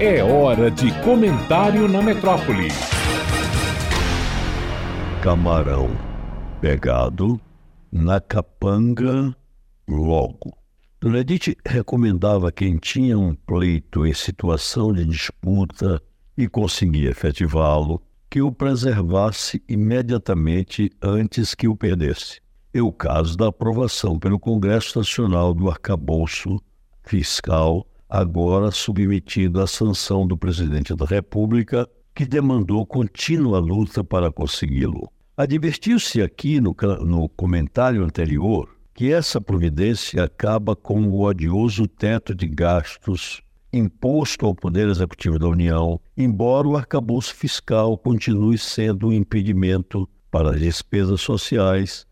É hora de comentário na metrópole. Camarão pegado na capanga logo. Dona Edith recomendava quem tinha um pleito em situação de disputa e conseguia efetivá-lo, que o preservasse imediatamente antes que o perdesse. É o caso da aprovação pelo Congresso Nacional do arcabouço fiscal agora submetido à sanção do presidente da República, que demandou contínua luta para consegui-lo. Advertiu-se aqui no, no, comentário anterior que essa providência acaba com o odioso teto de gastos imposto ao Poder Executivo da União, embora o arcabouço fiscal continue sendo um impedimento para as despesas sociais,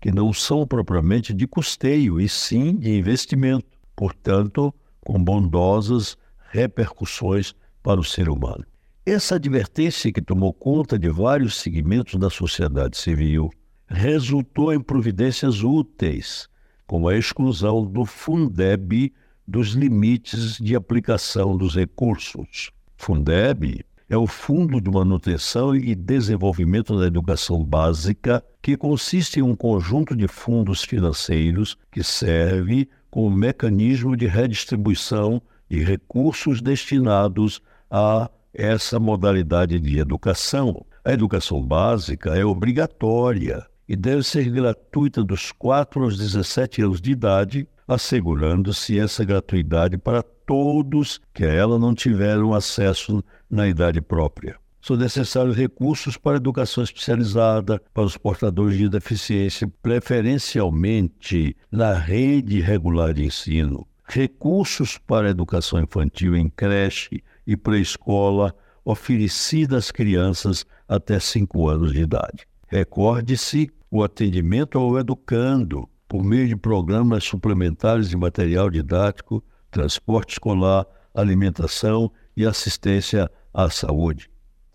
que não são propriamente de custeio, e sim de investimento. Portanto, com bondosas repercussões para o ser humano. Essa advertência que tomou conta de vários segmentos da sociedade civil resultou em providências úteis, como a exclusão do Fundeb dos limites de aplicação dos recursos. Fundeb é o Fundo de Manutenção e Desenvolvimento da Educação Básica, que consiste em um conjunto de fundos financeiros que serve como mecanismo de redistribuição de recursos destinados a essa modalidade de educação. A educação básica é obrigatória e deve ser gratuita dos 4 aos 17 anos de idade, assegurando-se essa gratuidade para todos que a ela não tiveram acesso na idade própria. São necessários recursos para a educação especializada, para os portadores de deficiência, preferencialmente na rede regular de ensino, recursos para a educação infantil em creche e pré-escola oferecida às crianças até 5 anos de idade. Recorde-se o atendimento ao educando por meio de programas suplementares de material didático, transporte escolar, alimentação e assistência à saúde.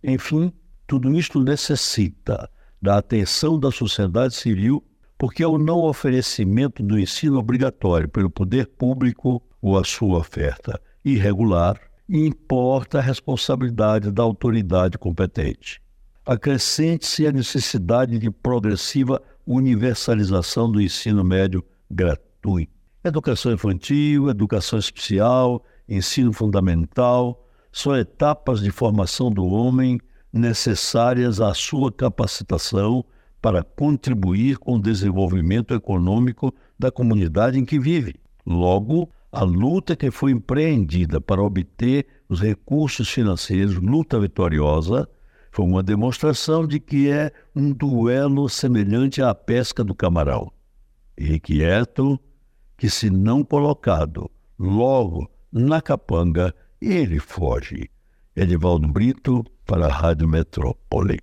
Enfim, tudo isto necessita da atenção da sociedade civil, porque ao não oferecimento do ensino obrigatório pelo poder público ou a sua oferta irregular, importa a responsabilidade da autoridade competente. Acrescente-se a necessidade de progressiva universalização do ensino médio gratuito. Educação infantil, educação especial, ensino fundamental, são etapas de formação do homem necessárias à sua capacitação para contribuir com o desenvolvimento econômico da comunidade em que vive. Logo, a luta que foi empreendida para obter os recursos financeiros, luta vitoriosa, foi uma demonstração de que é um duelo semelhante à pesca do camarão. Inquieto que, se não colocado logo na capanga, ele foge. Edivaldo Brito, para a Rádio Metrópole.